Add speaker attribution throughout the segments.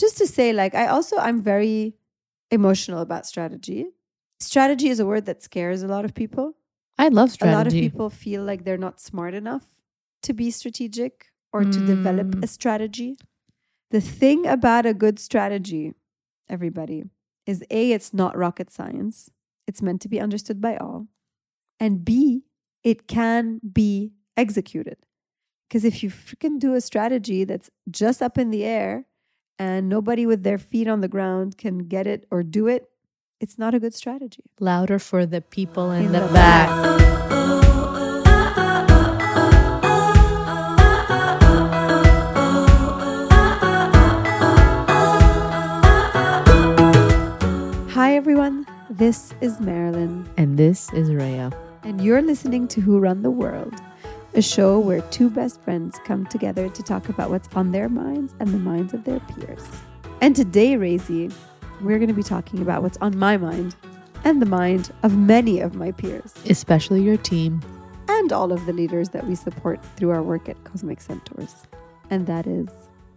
Speaker 1: just to say, like, I also, I'm very emotional about strategy. Strategy is a word that scares a lot of people.
Speaker 2: I love strategy.
Speaker 1: A lot of people feel like they're not smart enough to be strategic or to develop
Speaker 2: Mm.
Speaker 1: a strategy. The thing about a good strategy, everybody, is A, it's not rocket science. It's meant to be understood by all. And B, it can be executed. Because if you freaking do a strategy that's just up in the air and nobody with their feet on the ground can get it or do it, it's not a good strategy.
Speaker 2: Louder for the people in,
Speaker 1: In
Speaker 2: the,
Speaker 1: the
Speaker 2: back.
Speaker 1: Hi, everyone. This is Marilyn,
Speaker 2: And this is Rhea.
Speaker 1: and you're listening to Who Run the World, a show where two best friends come together to talk about what's on their minds and the minds of their peers. And today, Razy, we're going to be talking about what's on my mind and the mind of many of my peers
Speaker 2: Especially your team.
Speaker 1: and all of the leaders that we support through our work at Cosmic Centaurs. And that is,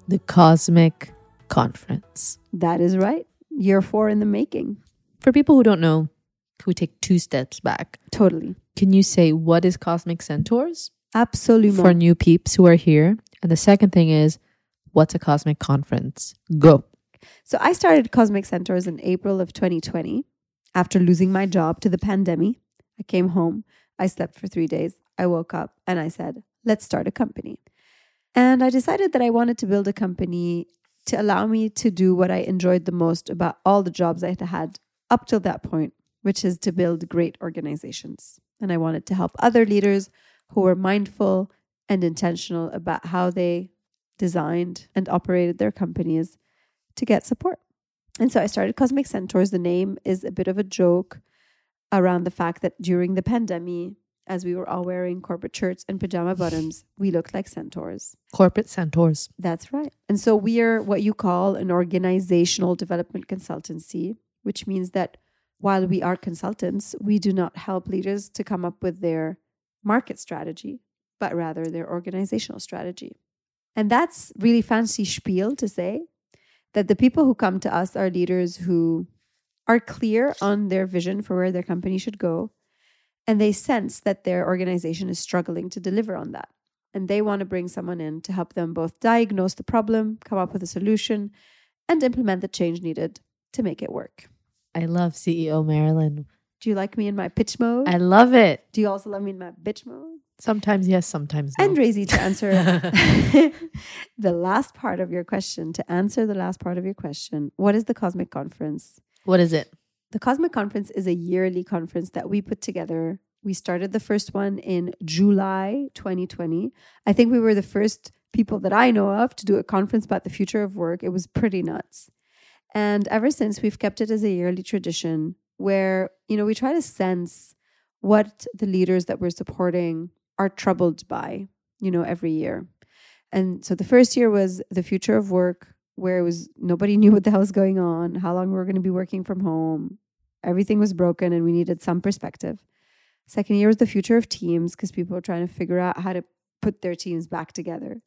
Speaker 2: The Cosmic Conference.
Speaker 1: that is right. Year four in the making.
Speaker 2: For people who don't know, can we take two steps back?
Speaker 1: Totally.
Speaker 2: Can you say what is Cosmic Centaurs
Speaker 1: Absolutely.
Speaker 2: for new peeps who are here? And the second thing is, what's a Cosmic Conference? Go.
Speaker 1: So I started Cosmic Centaurs in April of 2020 after losing my job to the pandemic. I came home, I slept for three days, I woke up, and I said, let's start a company. And I decided that I wanted to build a company to allow me to do what I enjoyed the most about all the jobs I had had up till that point, which is to build great organizations. And I wanted to help other leaders who were mindful and intentional about how they designed and operated their companies to get support. And so I started Cosmic Centaurs. The name is a bit of a joke around the fact that during the pandemic, as we were all wearing corporate shirts and pajama bottoms, we looked like centaurs.
Speaker 2: Corporate Centaurs.
Speaker 1: That's right. And so we are what you call an organizational development consultancy, which means that while we are consultants, we do not help leaders to come up with their market strategy, but rather their organizational strategy. And that's really fancy spiel to say that the people who come to us are leaders who are clear on their vision for where their company should go. And they sense that their organization is struggling to deliver on that and they want to bring someone in to help them both diagnose the problem, come up with a solution, and implement the change needed to make it work.
Speaker 2: I love CEO Marilyn.
Speaker 1: Do you like me in my pitch mode?
Speaker 2: I love it.
Speaker 1: Do you also love me in my bitch mode?
Speaker 2: Sometimes yes, sometimes no.
Speaker 1: And Razy, to answer the last part of your question, to answer the last part of your question, what is the Cosmic Conference?
Speaker 2: what is it?
Speaker 1: The Cosmic Conference is a yearly conference that we put together. We started the first one in July 2020. I think we were the first people that I know of to do a conference about the future of work. It was pretty nuts. And ever since, we've kept it as a yearly tradition where, you know, we try to sense what the leaders that we're supporting are troubled by, you know, every year. And so the first year was the future of work, where it was nobody knew what the hell was going on, how long we were going to be working from home. Everything was broken and we needed some perspective. Second year was the future of teams because people were trying to figure out how to put their teams back together.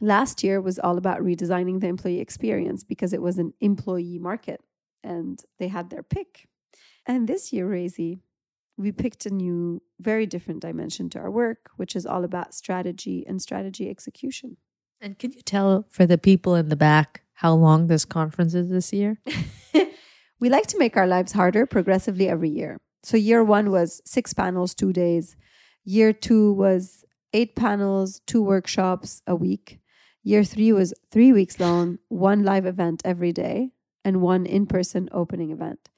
Speaker 1: Last year was all about redesigning the employee experience because it was an employee market and they had their pick. And this year, Razy, we picked a new, very different dimension to our work, which is all about strategy and strategy execution.
Speaker 2: And can you tell for the people in the back how long this conference is this year?
Speaker 1: we like to make our lives harder progressively every year. So, year one was six panels, two days. Year two was eight panels, two workshops a week. Year three was three weeks long, one live event every day, and one in person opening event.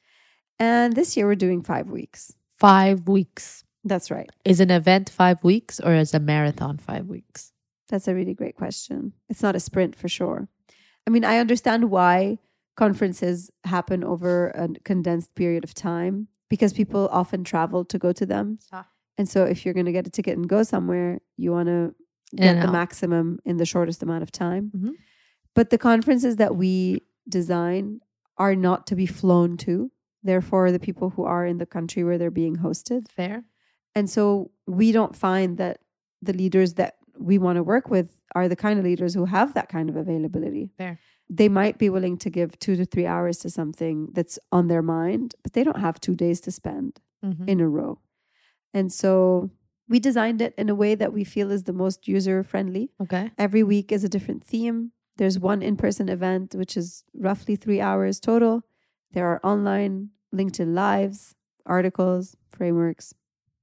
Speaker 1: And this year we're doing five weeks.
Speaker 2: Five weeks.
Speaker 1: That's right.
Speaker 2: Is an event five weeks or is a marathon five weeks?
Speaker 1: That's a really great question. It's not a sprint for sure. I mean, I understand why conferences happen over a condensed period of time because people often travel to go to them.
Speaker 2: Ah.
Speaker 1: And so if you're going to get a ticket and go somewhere, you want to get the maximum in the shortest amount of time.
Speaker 2: Mhm.
Speaker 1: But the conferences that we design are not to be flown to. Therefore, the people who are in the country where they're being hosted.
Speaker 2: Fair.
Speaker 1: And so we don't find that the leaders that we want to work with are the kind of leaders who have that kind of availability.
Speaker 2: Fair.
Speaker 1: they might be willing to give two to three hours to something that's on their mind, but they don't have two days to spend
Speaker 2: Mhm.
Speaker 1: in a row. And so we designed it in a way that we feel is the most user friendly.
Speaker 2: okay.
Speaker 1: Every week is a different theme. There's one in person event, which is roughly three hours total. There are online LinkedIn lives, articles, frameworks.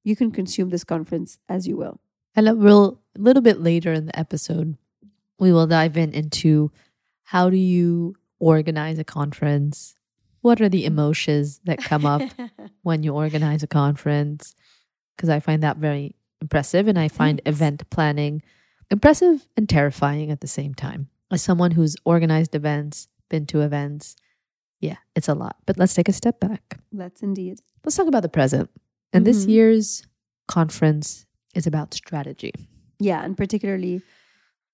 Speaker 1: You can consume this conference as you will.
Speaker 2: And we'll a little bit later in the episode, we will dive in into how do you organize a conference? What are the emotions that come up when you organize a conference? Because I find that very impressive, and I find
Speaker 1: Thanks.
Speaker 2: event planning impressive and terrifying at the same time. As someone who's organized events, been to events, yeah, it's a lot. But let's take a step back.
Speaker 1: Let's indeed.
Speaker 2: Let's talk about the present. And this
Speaker 1: Mhm.
Speaker 2: year's conference is about strategy.
Speaker 1: Yeah, and particularly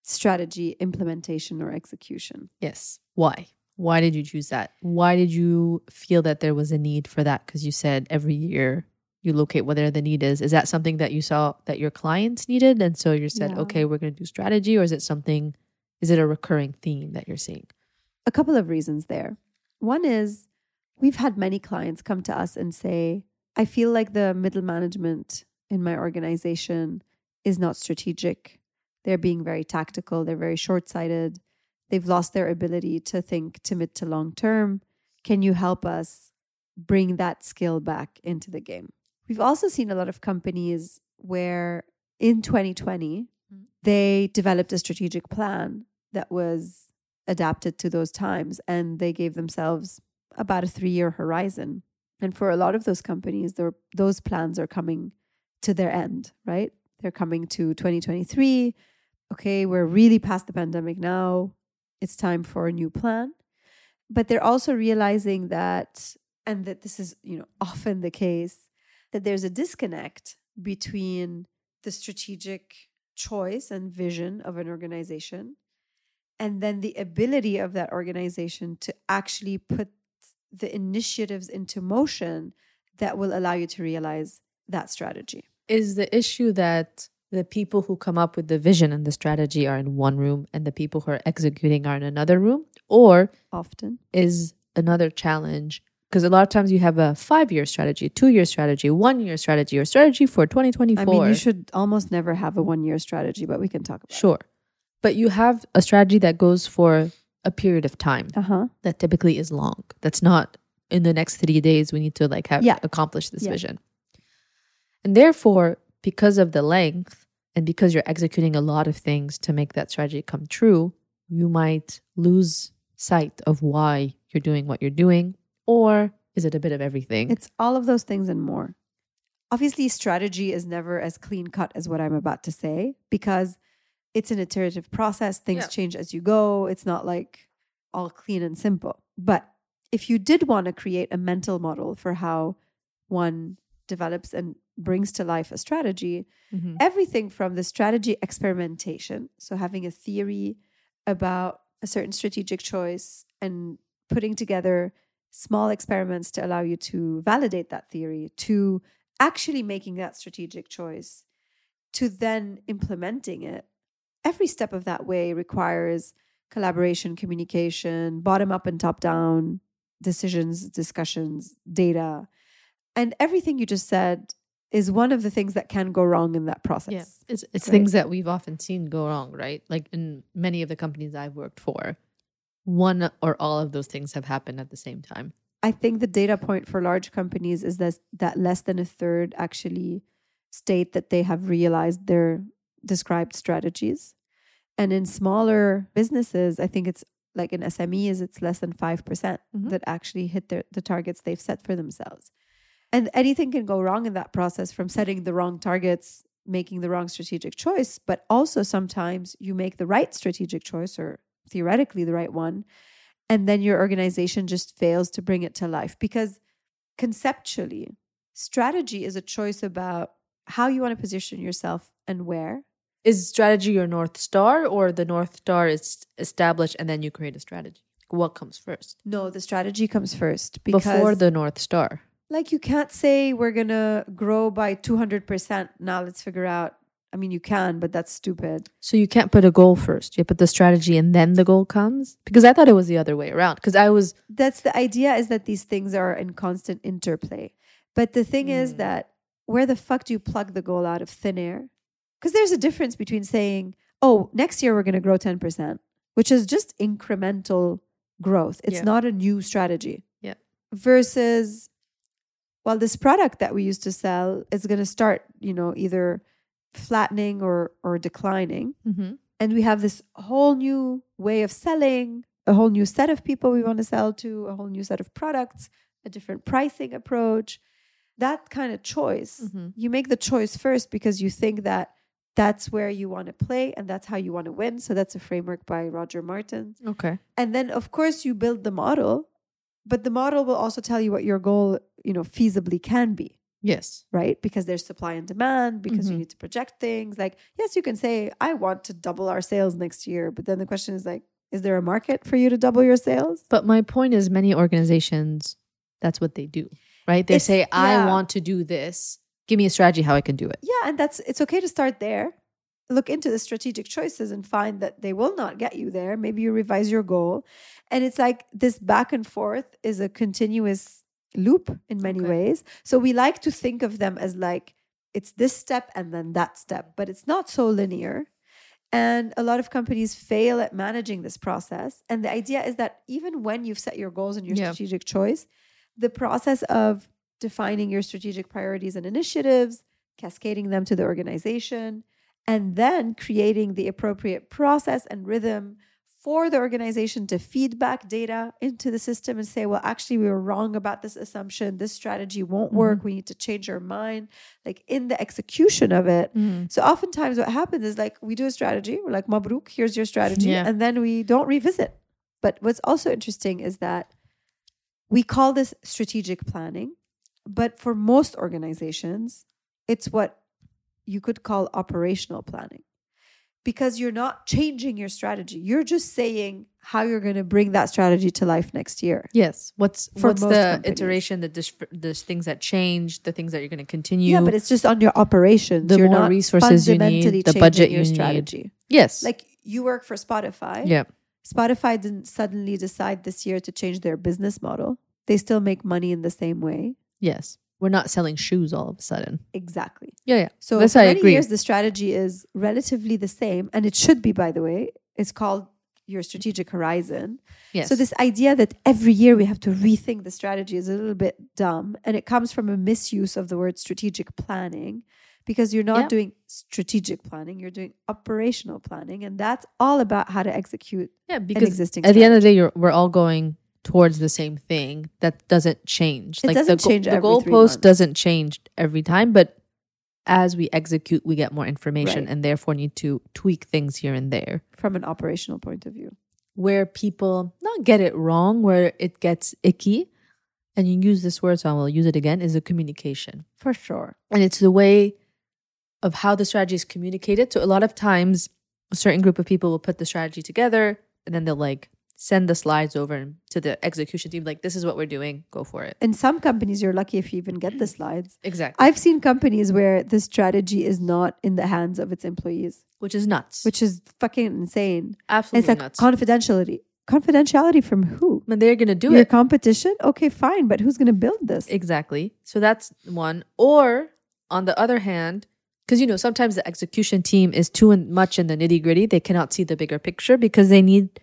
Speaker 1: strategy, implementation, or execution.
Speaker 2: Yes. Why? Why did you choose that? Why did you feel that there was a need for that? Because you said every year you locate whether the need is. Is that something that you saw that your clients needed? And so you said,
Speaker 1: Yeah.
Speaker 2: okay, we're going to do strategy, or is it something, is it a recurring theme that you're seeing?
Speaker 1: a couple of reasons there. One is we've had many clients come to us and say, I feel like the middle management in my organization is not strategic. They're being very tactical, they're very short sighted. They've lost their ability to think to mid to long term. Can you help us bring that skill back into the game? We've also seen a lot of companies where in 2020,
Speaker 2: Mm.
Speaker 1: they developed a strategic plan that was adapted to those times and they gave themselves about a three year horizon. And for a lot of those companies, those plans are coming to their end, right? They're coming to 2023. Okay, we're really past the pandemic now. It's time for a new plan. But they're also realizing that, and that this is, you know, often the case, that there's a disconnect between the strategic choice and vision of an organization and then the ability of that organization to actually put the initiatives into motion that will allow you to realize that strategy.
Speaker 2: Is the issue that the people who come up with the vision and the strategy are in one room and the people who are executing are in another room? Or
Speaker 1: Often.
Speaker 2: is another challenge because a lot of times you have a five year strategy, two year strategy, one year strategy, or strategy for 2024.
Speaker 1: I mean, you should almost never have a one year strategy, but we can talk about
Speaker 2: Sure. But you have a strategy that goes for a period of time.
Speaker 1: Uh huh.
Speaker 2: that typically is long. That's not in the next 30 days we need to like have
Speaker 1: Yeah.
Speaker 2: accomplish this
Speaker 1: Yeah.
Speaker 2: vision. And therefore, because of the length and because you're executing a lot of things to make that strategy come true, you might lose sight of why you're doing what you're doing or is it a bit of everything?
Speaker 1: It's all of those things and more. Obviously, strategy is never as clean cut as what I'm about to say because it's an iterative process. Things
Speaker 2: Yeah.
Speaker 1: change as you go. It's not like all clean and simple. But if you did want to create a mental model for how one develops and brings to life a strategy,
Speaker 2: Mhm.
Speaker 1: everything from the strategy experimentation, so having a theory about a certain strategic choice and putting together small experiments to allow you to validate that theory, to actually making that strategic choice, to then implementing it. Every step of that way requires collaboration, communication, bottom up and top down decisions, discussions, data. And everything you just said is one of the things that can go wrong in that process.
Speaker 2: Yeah, it's it's
Speaker 1: Right.
Speaker 2: things that we've often seen go wrong, right? Like in many of the companies I've worked for, one or all of those things have happened at the same time.
Speaker 1: I think the data point for large companies is that, that less than a third actually state that they have realized their described strategies. And in smaller businesses, I think it's like in SMEs, it's less than 5%
Speaker 2: Mhm.
Speaker 1: that actually hit their, the targets they've set for themselves. And anything can go wrong in that process from setting the wrong targets, making the wrong strategic choice, but also sometimes you make the right strategic choice or theoretically the right one and then your organization just fails to bring it to life because conceptually strategy is a choice about how you want to position yourself and where
Speaker 2: Is strategy your north star, or the north star is established and then you create a strategy? What comes first
Speaker 1: no the strategy comes first because
Speaker 2: before the north star?
Speaker 1: like you can't say we're going to grow by 200% now let's figure out I mean, you can, but that's stupid.
Speaker 2: So you can't put a goal first. You put the strategy and then the goal comes? Because I thought it was the other way around. Because I was
Speaker 1: That's the idea is that these things are in constant interplay. But the thing is
Speaker 2: Mm.
Speaker 1: that where the fuck do you plug the goal out of thin air? Because there's a difference between saying, oh, next year we're going to grow 10%, which is just incremental growth. It's
Speaker 2: Yeah.
Speaker 1: not a new strategy.
Speaker 2: Yeah.
Speaker 1: Versus, well, this product that we used to sell is going to start, you know, either flattening or or declining and we have this whole new way of selling a whole new set of people we want to sell to a whole new set of products a different pricing approach that kind of choice
Speaker 2: Mhm.
Speaker 1: you make the choice first because you think that that's where you want to play and that's how you want to win so that's a framework by roger martin
Speaker 2: okay.
Speaker 1: and then of course you build the model but the model will also tell you what your goal you know feasibly can be
Speaker 2: Yes.
Speaker 1: right? Because there's supply and demand, because you
Speaker 2: Mhm.
Speaker 1: need to project things. Like, yes, you can say, I want to double our sales next year. But then the question is like, is there a market for you to double your sales?
Speaker 2: But my point is, many organizations, that's what they do, right? They
Speaker 1: It's-
Speaker 2: say, I
Speaker 1: yeah.
Speaker 2: want to do this. Give me a strategy how I can do it.
Speaker 1: Yeah, and that's it's okay to start there. Look into the strategic choices and find that they will not get you there. Maybe you revise your goal. And it's like this back and forth is a continuous loop in many
Speaker 2: Okay.
Speaker 1: ways. So we like to think of them as like it's this step and then that step, but it's not so linear. And a lot of companies fail at managing this process. And the idea is that even when you've set your goals and your
Speaker 2: Yeah.
Speaker 1: strategic choice, the process of defining your strategic priorities and initiatives, cascading them to the organization, and then creating the appropriate process and rhythm for the organization to feedback data into the system and say, well, actually, we were wrong about this assumption. This strategy won't mm-hmm. work. We need to change our mind. Like in the execution of it. Mm-hmm. So oftentimes what happens is like we do a strategy, we're like, Mabruk, here's your strategy.
Speaker 2: Yeah.
Speaker 1: And then we don't revisit. But what's also interesting is that we call this strategic planning, but for most organizations, it's what you could call operational planning because you're not changing your strategy. You're just saying how you're going to bring that strategy to life next year.
Speaker 2: Yes. What's
Speaker 1: For
Speaker 2: what's the
Speaker 1: companies.
Speaker 2: iteration, the dis- the things that change, the things that you're going to continue?
Speaker 1: Yeah, but it's just on your operations.
Speaker 2: The
Speaker 1: you're
Speaker 2: more resources you need, the budget
Speaker 1: your
Speaker 2: you need.
Speaker 1: strategy.
Speaker 2: yes.
Speaker 1: Like you work for Spotify.
Speaker 2: yeah.
Speaker 1: Spotify didn't suddenly decide this year to change their business model. They still make money in the same way.
Speaker 2: Yes. We're not selling shoes all of a sudden.
Speaker 1: Exactly.
Speaker 2: Yeah, yeah.
Speaker 1: So
Speaker 2: This
Speaker 1: for
Speaker 2: I
Speaker 1: many
Speaker 2: agree.
Speaker 1: years, the strategy is relatively the same, and it should be, by the way. It's called your strategic horizon.
Speaker 2: Yes.
Speaker 1: So this idea that every year we have to rethink the strategy is a little bit dumb, and it comes from a misuse of the word strategic planning, because you're not
Speaker 2: Yeah.
Speaker 1: doing strategic planning; you're doing operational planning, and that's all about how to execute
Speaker 2: yeah, because at the end of the day, you're, we're all going towards the same thing. That doesn't change.
Speaker 1: It doesn't
Speaker 2: the,
Speaker 1: change
Speaker 2: The goalpost doesn't change every time, but as we execute, we get more information,
Speaker 1: Right.
Speaker 2: and therefore need to tweak things here and there.
Speaker 1: from an operational point of view.
Speaker 2: Where people not get it wrong, where it gets icky, and you use this word, so I will use it again, is a communication.
Speaker 1: For sure.
Speaker 2: and it's the way of how the strategy is communicated. So a lot of times, a certain group of people will put the strategy together, and then they'll like send the slides over to the execution team. Like, this is what we're doing. Go for it.
Speaker 1: In some companies, you're lucky if you even get the slides.
Speaker 2: Exactly.
Speaker 1: I've seen companies where the strategy is not in the hands of its employees,
Speaker 2: Which is nuts.
Speaker 1: which is fucking insane.
Speaker 2: absolutely
Speaker 1: it's like
Speaker 2: nuts.
Speaker 1: confidentiality. Confidentiality from who?
Speaker 2: but they're gonna do
Speaker 1: Your
Speaker 2: it
Speaker 1: competition? Okay, fine, but who's going to build this?
Speaker 2: exactly. So that's one. Or on the other hand. Because you know sometimes the execution team is too much in the nitty gritty. They cannot see the bigger picture because they need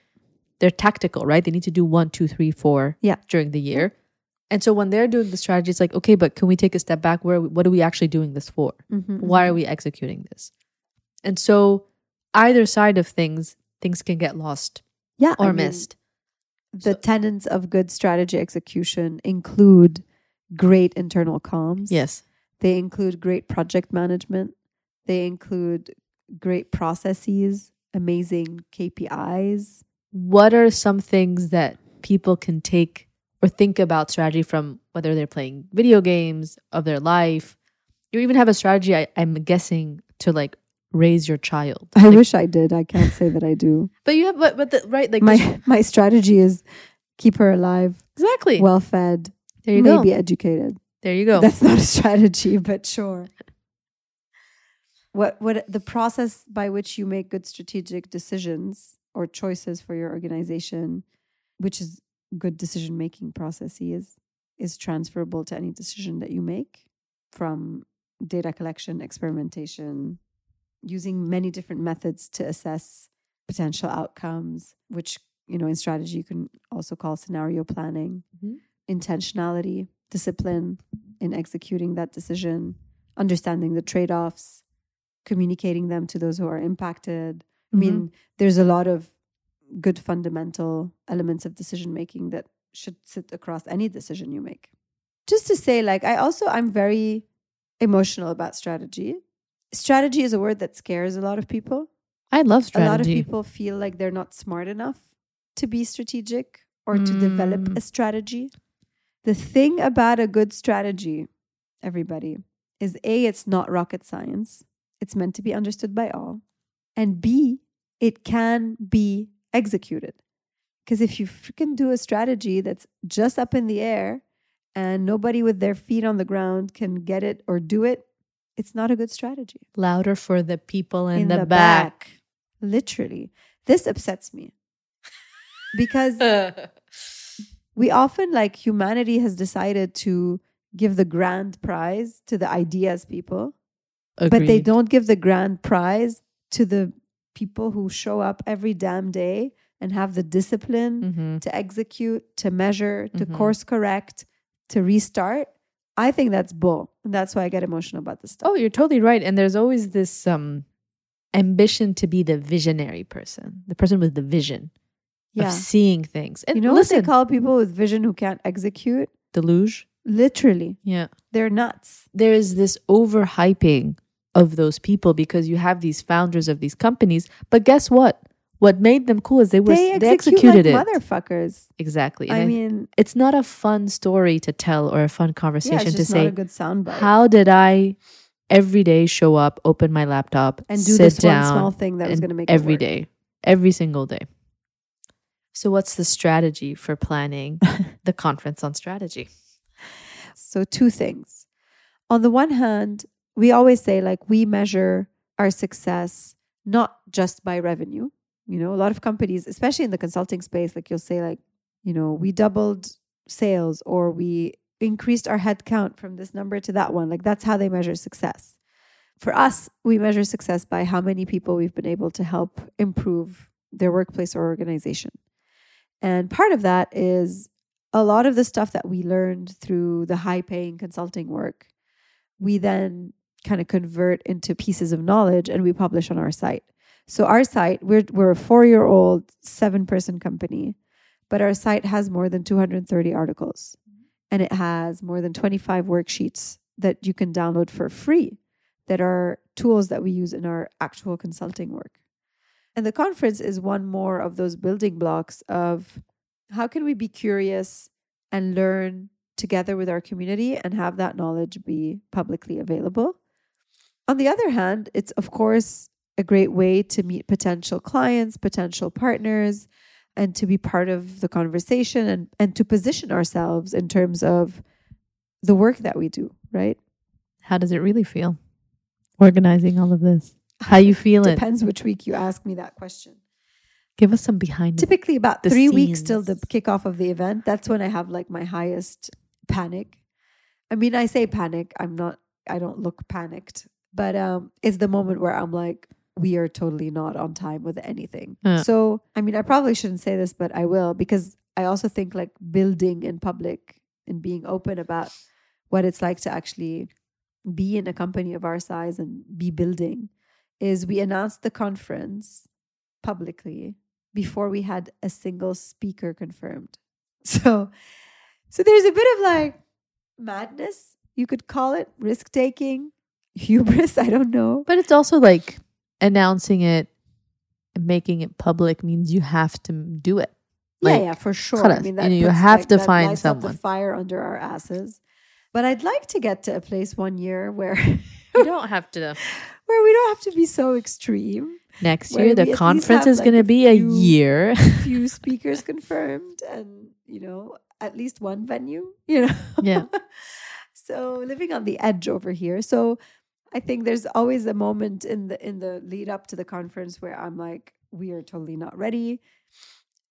Speaker 2: they're tactical, right? They need to do one, two, three, four
Speaker 1: Yeah.
Speaker 2: during the year. And so when they're doing the strategy, it's like, okay, but can we take a step back? Where what are we actually doing this for?
Speaker 1: Mhm,
Speaker 2: Why are we executing this? And so either side of things, things can get lost
Speaker 1: yeah,
Speaker 2: or
Speaker 1: I mean,
Speaker 2: missed.
Speaker 1: The tenets of good strategy execution include great internal comms.
Speaker 2: Yes.
Speaker 1: They include great project management. They include great processes, amazing KPIs.
Speaker 2: What are some things that people can take or think about strategy from whether they're playing video games of their life? You even have a strategy, I, I'm guessing, to like raise your child.
Speaker 1: I
Speaker 2: Like,
Speaker 1: wish I did. I can't say that I do.
Speaker 2: but you have, but, but the, right, like
Speaker 1: My my strategy is keep her alive,
Speaker 2: exactly.
Speaker 1: well fed,
Speaker 2: there you
Speaker 1: maybe
Speaker 2: go.
Speaker 1: Maybe educated.
Speaker 2: There you go.
Speaker 1: That's not a strategy, but sure. what what the process by which you make good strategic decisions or choices for your organization, which is good decision making processes, is transferable to any decision that you make from data collection, experimentation, using many different methods to assess potential outcomes, which you know in strategy you can also call scenario planning,
Speaker 2: Mhm.
Speaker 1: intentionality, discipline in executing that decision, understanding the trade-offs, communicating them to those who are impacted. I mean, there's a lot of good fundamental elements of decision making that should sit across any decision you make. Just to say, like, I also, I'm very emotional about strategy. Strategy is a word that scares a lot of people.
Speaker 2: I love strategy.
Speaker 1: A lot of people feel like they're not smart enough to be strategic or to develop
Speaker 2: Mm.
Speaker 1: a strategy. The thing about a good strategy, everybody, is A, it's not rocket science. It's meant to be understood by all. And B, it can be executed. Because if you freaking do a strategy that's just up in the air and nobody with their feet on the ground can get it or do it, it's not a good strategy
Speaker 2: Louder for the people in, the, back.
Speaker 1: Literally. This upsets me. because we often, like humanity, has decided to give the grand prize to the ideas people, but they don't give the grand prize to the people who show up every damn day and have the discipline
Speaker 2: Mhm.
Speaker 1: to execute, to measure, to
Speaker 2: Mhm.
Speaker 1: course correct, to restart. I think that's bull. And that's why I get emotional about this stuff.
Speaker 2: Oh, you're totally right. And there's always this um ambition to be the visionary person, the person with the vision
Speaker 1: yeah.
Speaker 2: of seeing things. And
Speaker 1: You know
Speaker 2: listen,
Speaker 1: what they call people with vision who can't execute?
Speaker 2: deluge.
Speaker 1: Literally.
Speaker 2: Yeah.
Speaker 1: They're nuts.
Speaker 2: There is this overhyping of those people because you have these founders of these companies. But guess what? What made them cool is they were
Speaker 1: They
Speaker 2: they,
Speaker 1: execute
Speaker 2: executed
Speaker 1: like
Speaker 2: it.
Speaker 1: motherfuckers.
Speaker 2: Exactly. And
Speaker 1: I mean,
Speaker 2: it's not a fun story to tell or a fun
Speaker 1: yeah,
Speaker 2: conversation
Speaker 1: it's
Speaker 2: to say
Speaker 1: a good soundbite.
Speaker 2: how did I every day show up, open my laptop,
Speaker 1: and do this
Speaker 2: down
Speaker 1: one small thing that was going to make
Speaker 2: every day, every single day. So, what's the strategy for planning the conference on strategy?
Speaker 1: So, two things. On the one hand, we always say like we measure our success not just by revenue. You know, a lot of companies, especially in the consulting space, like you'll say, like, you know, we doubled sales or we increased our headcount from this number to that one. Like, that's how they measure success. For us, we measure success by how many people we've been able to help improve their workplace or organization. And part of that is a lot of the stuff that we learned through the high paying consulting work, we then kind of convert into pieces of knowledge and we publish on our site. So our site, we're we're a four year old seven person company, but our site has more than 230 articles mm-hmm. and it has more than 25 worksheets that you can download for free that are tools that we use in our actual consulting work. And the conference is one more of those building blocks of how can we be curious and learn together with our community and have that knowledge be publicly available. On the other hand, it's of course a great way to meet potential clients, potential partners, and to be part of the conversation and, and to position ourselves in terms of the work that we do, right?
Speaker 2: How does it really feel organizing all of this? How you feel it?
Speaker 1: Depends which week you ask me that question.
Speaker 2: Give us some behind.
Speaker 1: Typically, about three weeks till the kickoff of the event, that's when I have like my highest panic. I mean, I say panic. I'm not. I don't look panicked, but um, it's the moment where I'm like, we are totally not on time with anything.
Speaker 2: Yeah.
Speaker 1: So, I mean, I probably shouldn't say this, but I will because I also think like building in public and being open about what it's like to actually be in a company of our size and be building is we announced the conference publicly before we had a single speaker confirmed. So so there's a bit of like madness, you could call it, risk taking, hubris, I don't know.
Speaker 2: But it's also like announcing it and making it public means you have to do it.
Speaker 1: yeah,
Speaker 2: Like,
Speaker 1: yeah, for sure. I
Speaker 2: خلاص,
Speaker 1: mean,
Speaker 2: you
Speaker 1: that
Speaker 2: know, you
Speaker 1: puts,
Speaker 2: have
Speaker 1: like,
Speaker 2: to
Speaker 1: that
Speaker 2: find
Speaker 1: lights up
Speaker 2: someone.
Speaker 1: the fire under our asses. But I'd like to get to a place one year where
Speaker 2: You don't have to.
Speaker 1: where we don't have to be so extreme.
Speaker 2: Next
Speaker 1: Where
Speaker 2: year,
Speaker 1: we at
Speaker 2: the
Speaker 1: least
Speaker 2: conference
Speaker 1: have,
Speaker 2: is
Speaker 1: like,
Speaker 2: going
Speaker 1: a
Speaker 2: to be a
Speaker 1: few-
Speaker 2: year.
Speaker 1: Few speakers confirmed, and you know, at least one venue. You know,
Speaker 2: Yeah.
Speaker 1: so living on the edge over here. So I think there's always a moment in the in the lead up to the conference where I'm like, we are totally not ready.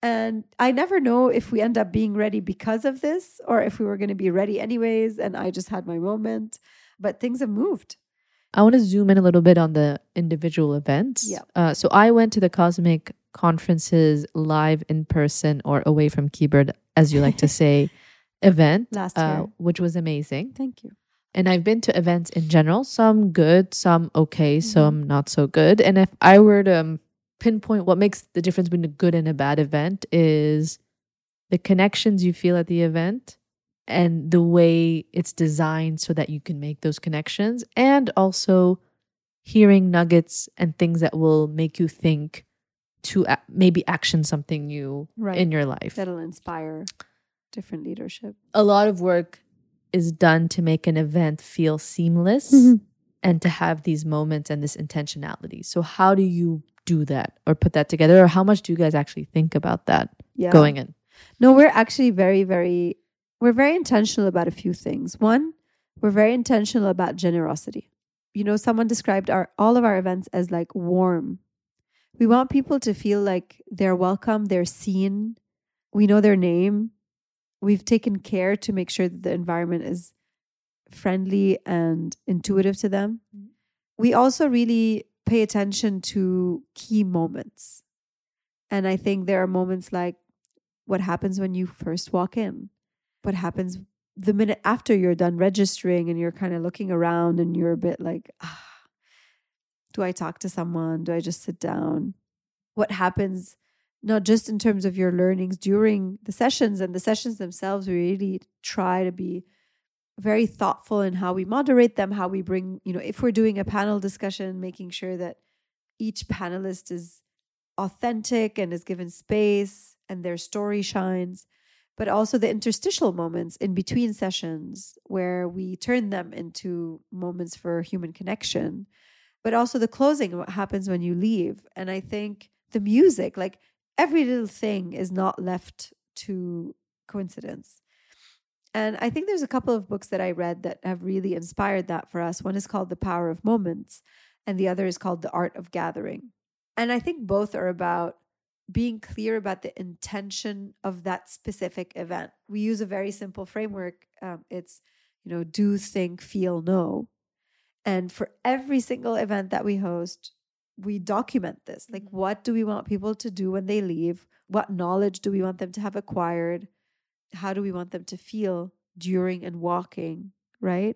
Speaker 1: And I never know if we end up being ready because of this or if we were going to be ready anyways. And I just had my moment. But things have moved.
Speaker 2: I want to zoom in a little bit on the individual events.
Speaker 1: Yeah.
Speaker 2: Uh, so I went to the Cosmic conferences live in person or away from keyboard, as you like to say, event
Speaker 1: Last
Speaker 2: uh,
Speaker 1: year.
Speaker 2: which was amazing.
Speaker 1: Thank you.
Speaker 2: And I've been to events in general, some good, some okay,
Speaker 1: Mm-hmm.
Speaker 2: some not so good. And if I were to um, pinpoint what makes the difference between a good and a bad event is the connections you feel at the event and the way it's designed so that you can make those connections and also hearing nuggets and things that will make you think to maybe action something new
Speaker 1: Right.
Speaker 2: in your life
Speaker 1: That'll inspire different leadership.
Speaker 2: a lot of work is done to make an event feel seamless
Speaker 1: Mhm.
Speaker 2: and to have these moments and this intentionality. So how do you do that or put that together or how much do you guys actually think about that
Speaker 1: Yeah.
Speaker 2: going in?
Speaker 1: No, we're actually very, very, we're very intentional about a few things. One, we're very intentional about generosity. You know, someone described our all of our events as like warm. We want people to feel like they're welcome, they're seen, we know their name. We've taken care to make sure that the environment is friendly and intuitive to them. We also really pay attention to key moments. And I think there are moments like what happens when you first walk in, what happens the minute after you're done registering and you're kind of looking around and you're a bit like, ah, do I talk to someone? Do I just sit down? What happens, not just in terms of your learnings during the sessions and the sessions themselves, we really try to be very thoughtful in how we moderate them, how we bring, you know, if we're doing a panel discussion, making sure that each panelist is authentic and is given space and their story shines, but also the interstitial moments in between sessions where we turn them into moments for human connection, but also the closing, what happens when you leave. And I think the music, like every little thing, is not left to coincidence. And I think there's a couple of books that I read that have really inspired that for us. One is called The Power of Moments, and the other is called The Art of Gathering. And I think both are about being clear about the intention of that specific event. We use a very simple framework. Um, it's, you know, do, think, feel, know. And for every single event that we host, we document this. Like, mm-hmm. what do we want people to do when they leave? What knowledge do we want them to have acquired? How do we want them to feel during and walking, right?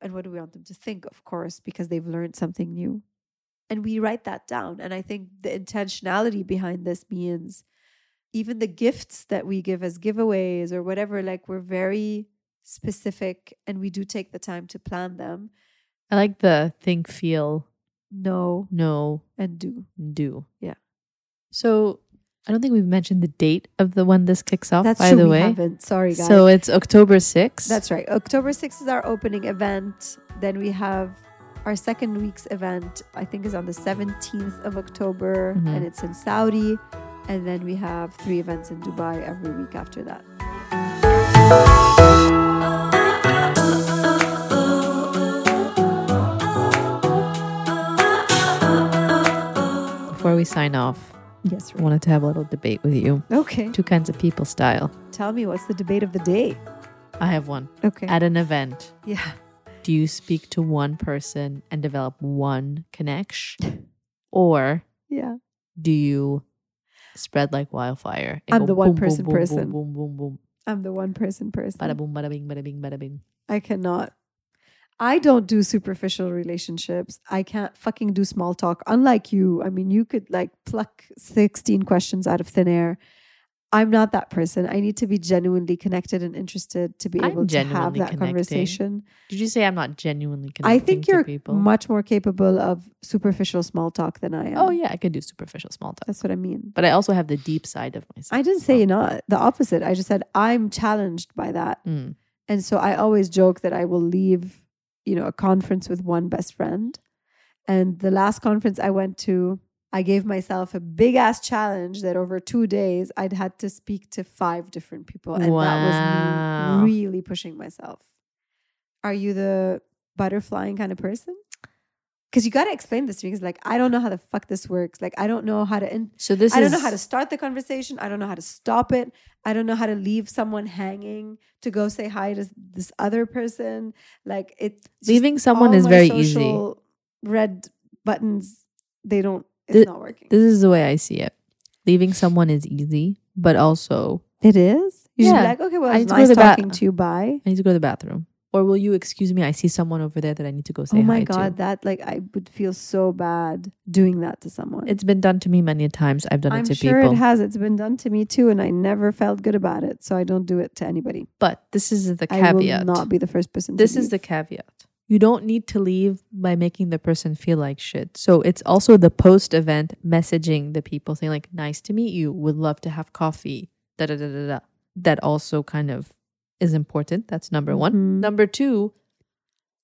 Speaker 1: And what do we want them to think, of course, because they've learned something new and we write that down and i think the intentionality behind this means even the gifts that we give as giveaways or whatever like we're very specific and we do take the time to plan them
Speaker 2: I like the think, feel,
Speaker 1: know
Speaker 2: know,
Speaker 1: and do
Speaker 2: do.
Speaker 1: Yeah.
Speaker 2: So I don't think we've mentioned the date of the when this kicks off,
Speaker 1: that's
Speaker 2: by
Speaker 1: true
Speaker 2: the
Speaker 1: we
Speaker 2: way.
Speaker 1: haven't sorry guys
Speaker 2: So it's October 6th.
Speaker 1: that's right october 6th is our opening event then we have our second week's event i think is on the 17th of october
Speaker 2: Mhm.
Speaker 1: and it's in saudi and then we have three events in dubai every week after that
Speaker 2: we sign off,
Speaker 1: yes
Speaker 2: I wanted to have a little debate with you.
Speaker 1: okay
Speaker 2: Two kinds of people style.
Speaker 1: tell me what's the debate of the day
Speaker 2: I have one.
Speaker 1: okay
Speaker 2: At an event,
Speaker 1: yeah
Speaker 2: do you speak to one person and develop one connection? Or
Speaker 1: yeah
Speaker 2: do you spread like wildfire?
Speaker 1: I'm the one
Speaker 2: boom, boom,
Speaker 1: person
Speaker 2: boom,
Speaker 1: person.
Speaker 2: Boom, boom, boom, boom.
Speaker 1: i'm the one person person
Speaker 2: Bada boom, bada bing, bada bing, bada bing.
Speaker 1: I cannot. I don't do superficial relationships. I can't fucking do small talk. Unlike you, I mean, you could like pluck 16 questions out of thin air. I'm not that person. I need to be genuinely connected and interested to be able to have that
Speaker 2: connecting.
Speaker 1: conversation.
Speaker 2: Did you say I'm not genuinely connected?
Speaker 1: I think you're much more capable of superficial small talk than I am.
Speaker 2: oh yeah, I can do superficial small talk,
Speaker 1: That's what I mean.
Speaker 2: but I also have the deep side of myself.
Speaker 1: I didn't say you're not the opposite. I just said I'm challenged by that.
Speaker 2: Mm.
Speaker 1: And so I always joke that I will leave, you know, a conference with one best friend. And the last conference I went to, I gave myself a big ass challenge that over two days I'd had to speak to five different people. And
Speaker 2: Wow.
Speaker 1: that was me really pushing myself. Are you the butterflying kind of person? Because you got to explain this to me. Because like I don't know how the fuck this works. Like I don't know how to. In-
Speaker 2: So this
Speaker 1: I
Speaker 2: is
Speaker 1: don't know how to start the conversation. I don't know how to stop it. I don't know how to leave someone hanging to go say hi to this other person. Like it.
Speaker 2: leaving someone is very easy.
Speaker 1: Red buttons. They don't. It's not working.
Speaker 2: This is the way I see it. Leaving someone is easy, but also
Speaker 1: it is. You should
Speaker 2: Yeah.
Speaker 1: be like, okay, well,
Speaker 2: I
Speaker 1: it's
Speaker 2: need to go
Speaker 1: nice
Speaker 2: to the ba-
Speaker 1: talking to you. Bye.
Speaker 2: I need to go to the bathroom. Or will you excuse me? I see someone over there that I need to go say hi.
Speaker 1: oh my
Speaker 2: hi
Speaker 1: god,
Speaker 2: to.
Speaker 1: that like I would feel so bad doing that to someone.
Speaker 2: It's been done to me many times. I've done it.
Speaker 1: I'm
Speaker 2: it to
Speaker 1: sure
Speaker 2: people.
Speaker 1: it has. It's been done to me too, and I never felt good about it. So I don't do it to anybody.
Speaker 2: but this is the caveat.
Speaker 1: I will not be the first person.
Speaker 2: this is the caveat. You don't need to leave by making the person feel like shit. So it's also the post event messaging the people saying like, "Nice to meet you. Would love to have coffee." Da da da da da. That also kind of is important. That's number one.
Speaker 1: Mhm.
Speaker 2: Number two,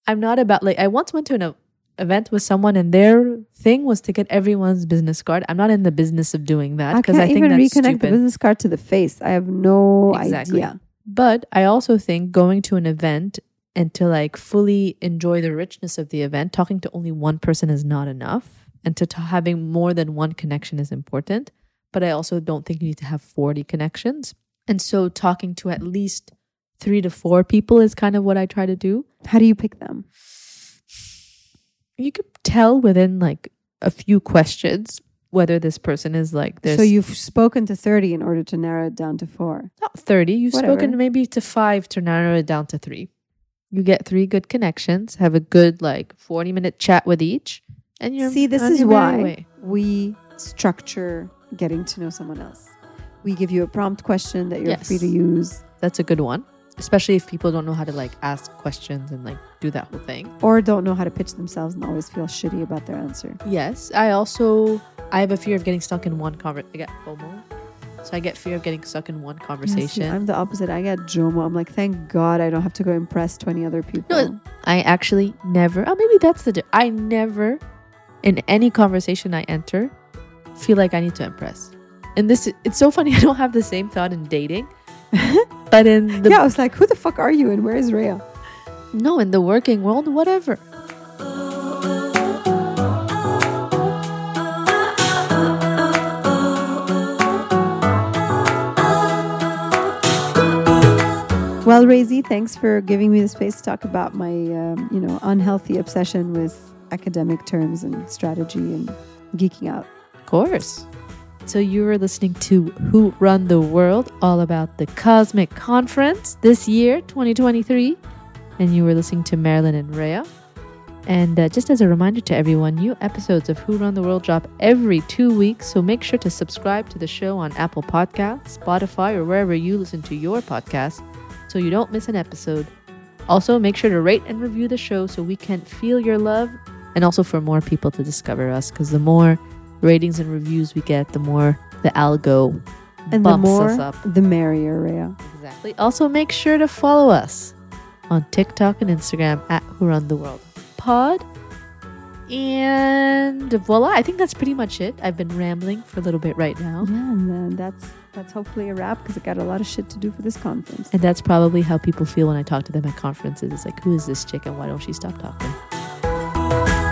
Speaker 2: I'm not about like I once went to an event with someone and their thing was to get everyone's business card. I'm not in the business of doing that because
Speaker 1: can't
Speaker 2: I, think
Speaker 1: even
Speaker 2: that's
Speaker 1: reconnect the business card to the face. I have no
Speaker 2: Exactly.
Speaker 1: idea.
Speaker 2: But I also think going to an event and to like fully enjoy the richness of the event, talking to only one person is not enough. And to, to having more than one connection is important. But I also don't think you need to have 40 connections. And so talking to at least three to four people is kind of what I try to do.
Speaker 1: How do you pick them?
Speaker 2: You could tell within like a few questions whether this person is like this.
Speaker 1: So you've spoken to thirty in order to narrow it down to four.
Speaker 2: not 30 you've
Speaker 1: Whatever.
Speaker 2: spoken maybe to five to narrow it down to three you get three good connections have a good like 40 minute chat with each and you're
Speaker 1: See, this is why we structure getting to know someone else. We give you a prompt question that you're
Speaker 2: Yes.
Speaker 1: free to use,
Speaker 2: that's a good one especially if people don't know how to like ask questions and like do that whole thing
Speaker 1: or don't know how to pitch themselves and always feel shitty about their answer.
Speaker 2: yes i also i have a fear of getting stuck in one conversation i get fomo so i get fear of getting stuck in one
Speaker 1: Yeah, see,
Speaker 2: conversation
Speaker 1: I'm the opposite. I get Jomo. I'm like, thank God I don't have to go impress 20 other people.
Speaker 2: No, I actually never. Oh, maybe that's the. di- I never, in any conversation I enter, feel like I need to impress. And this, it's so funny. I don't have the same thought in dating, but in the
Speaker 1: yeah, I was like, who the fuck are you and where is Rhea?
Speaker 2: no, in the working world, whatever.
Speaker 1: Well, Razy, thanks for giving me the space to talk about my, um, you know, unhealthy obsession with academic terms and strategy and geeking out.
Speaker 2: Of course. So you were listening to Who Run the World, all about the Cosmic Conference this year, 2023. And you were listening to Marilyn and Rhea. And uh, just as a reminder to everyone, new episodes of Who Run the World drop every two weeks. So make sure to subscribe to the show on Apple Podcasts, Spotify, or wherever you listen to your podcasts so you don't miss an episode. Also, make sure to rate and review the show so we can feel your love and also for more people to discover us because the more ratings and reviews we get, the more the algo
Speaker 1: And the
Speaker 2: bumps
Speaker 1: more,
Speaker 2: us up.
Speaker 1: the merrier, Rhea.
Speaker 2: Exactly. Also, make sure to follow us on TikTok and Instagram at Who Run the World Pod. And voila, I think that's pretty much it. I've been rambling for a little bit right now.
Speaker 1: Yeah, and then that's that's hopefully a wrap because I got a lot of shit to do for this conference.
Speaker 2: And that's probably how people feel when I talk to them at conferences. It's like, who is this chick and why don't she stop talking?